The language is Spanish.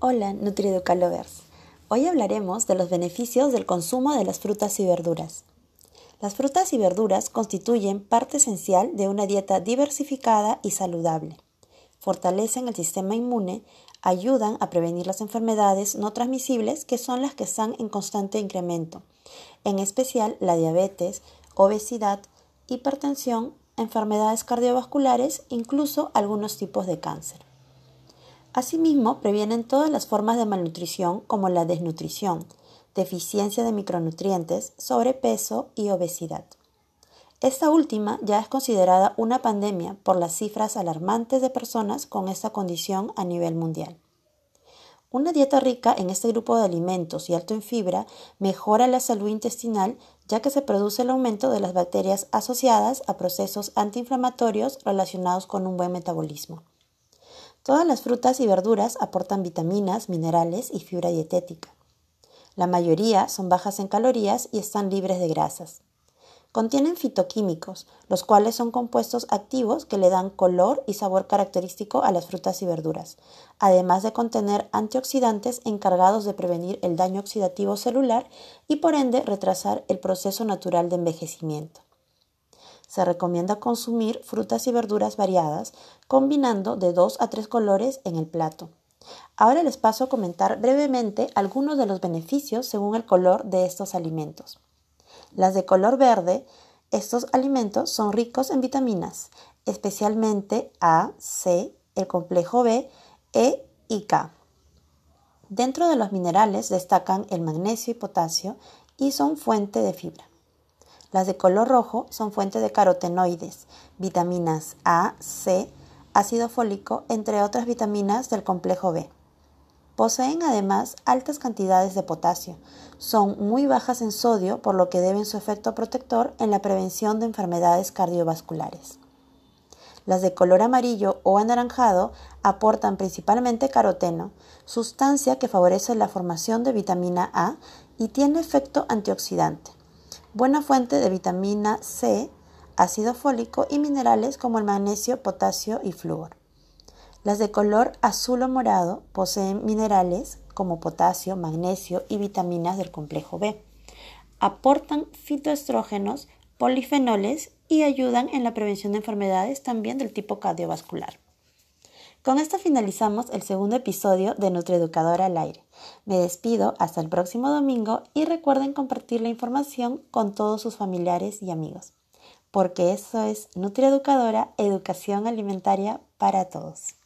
Hola, NutriEducalovers. Hoy hablaremos de los beneficios del consumo de las frutas y verduras. Las frutas y verduras constituyen parte esencial de una dieta diversificada y saludable. Fortalecen el sistema inmune, ayudan a prevenir las enfermedades no transmisibles que son las que están en constante incremento, en especial la diabetes, obesidad, hipertensión, enfermedades cardiovasculares, incluso algunos tipos de cáncer. Asimismo, previenen todas las formas de malnutrición como la desnutrición, deficiencia de micronutrientes, sobrepeso y obesidad. Esta última ya es considerada una pandemia por las cifras alarmantes de personas con esta condición a nivel mundial. Una dieta rica en este grupo de alimentos y alto en fibra mejora la salud intestinal ya que se produce el aumento de las bacterias asociadas a procesos antiinflamatorios relacionados con un buen metabolismo. Todas las frutas y verduras aportan vitaminas, minerales y fibra dietética. La mayoría son bajas en calorías y están libres de grasas. Contienen fitoquímicos, los cuales son compuestos activos que le dan color y sabor característico a las frutas y verduras, además de contener antioxidantes encargados de prevenir el daño oxidativo celular y por ende retrasar el proceso natural de envejecimiento. Se recomienda consumir frutas y verduras variadas, combinando de dos a tres colores en el plato. Ahora les paso a comentar brevemente algunos de los beneficios según el color de estos alimentos. Las de color verde, estos alimentos son ricos en vitaminas, especialmente A, C, el complejo B, E y K. Dentro de los minerales destacan el magnesio y potasio y son fuente de fibra. Las de color rojo son fuente de carotenoides, vitaminas A, C, ácido fólico, entre otras vitaminas del complejo B. Poseen además altas cantidades de potasio. Son muy bajas en sodio, por lo que deben su efecto protector en la prevención de enfermedades cardiovasculares. Las de color amarillo o anaranjado aportan principalmente caroteno, sustancia que favorece la formación de vitamina A y tiene efecto antioxidante buena fuente de vitamina C, ácido fólico y minerales como el magnesio, potasio y flúor. Las de color azul o morado poseen minerales como potasio, magnesio y vitaminas del complejo B. Aportan fitoestrógenos, polifenoles y ayudan en la prevención de enfermedades también del tipo cardiovascular. Con esto finalizamos el segundo episodio de Nutrieducadora al aire. Me despido hasta el próximo domingo y recuerden compartir la información con todos sus familiares y amigos, porque eso es Nutrieducadora, educación alimentaria para todos.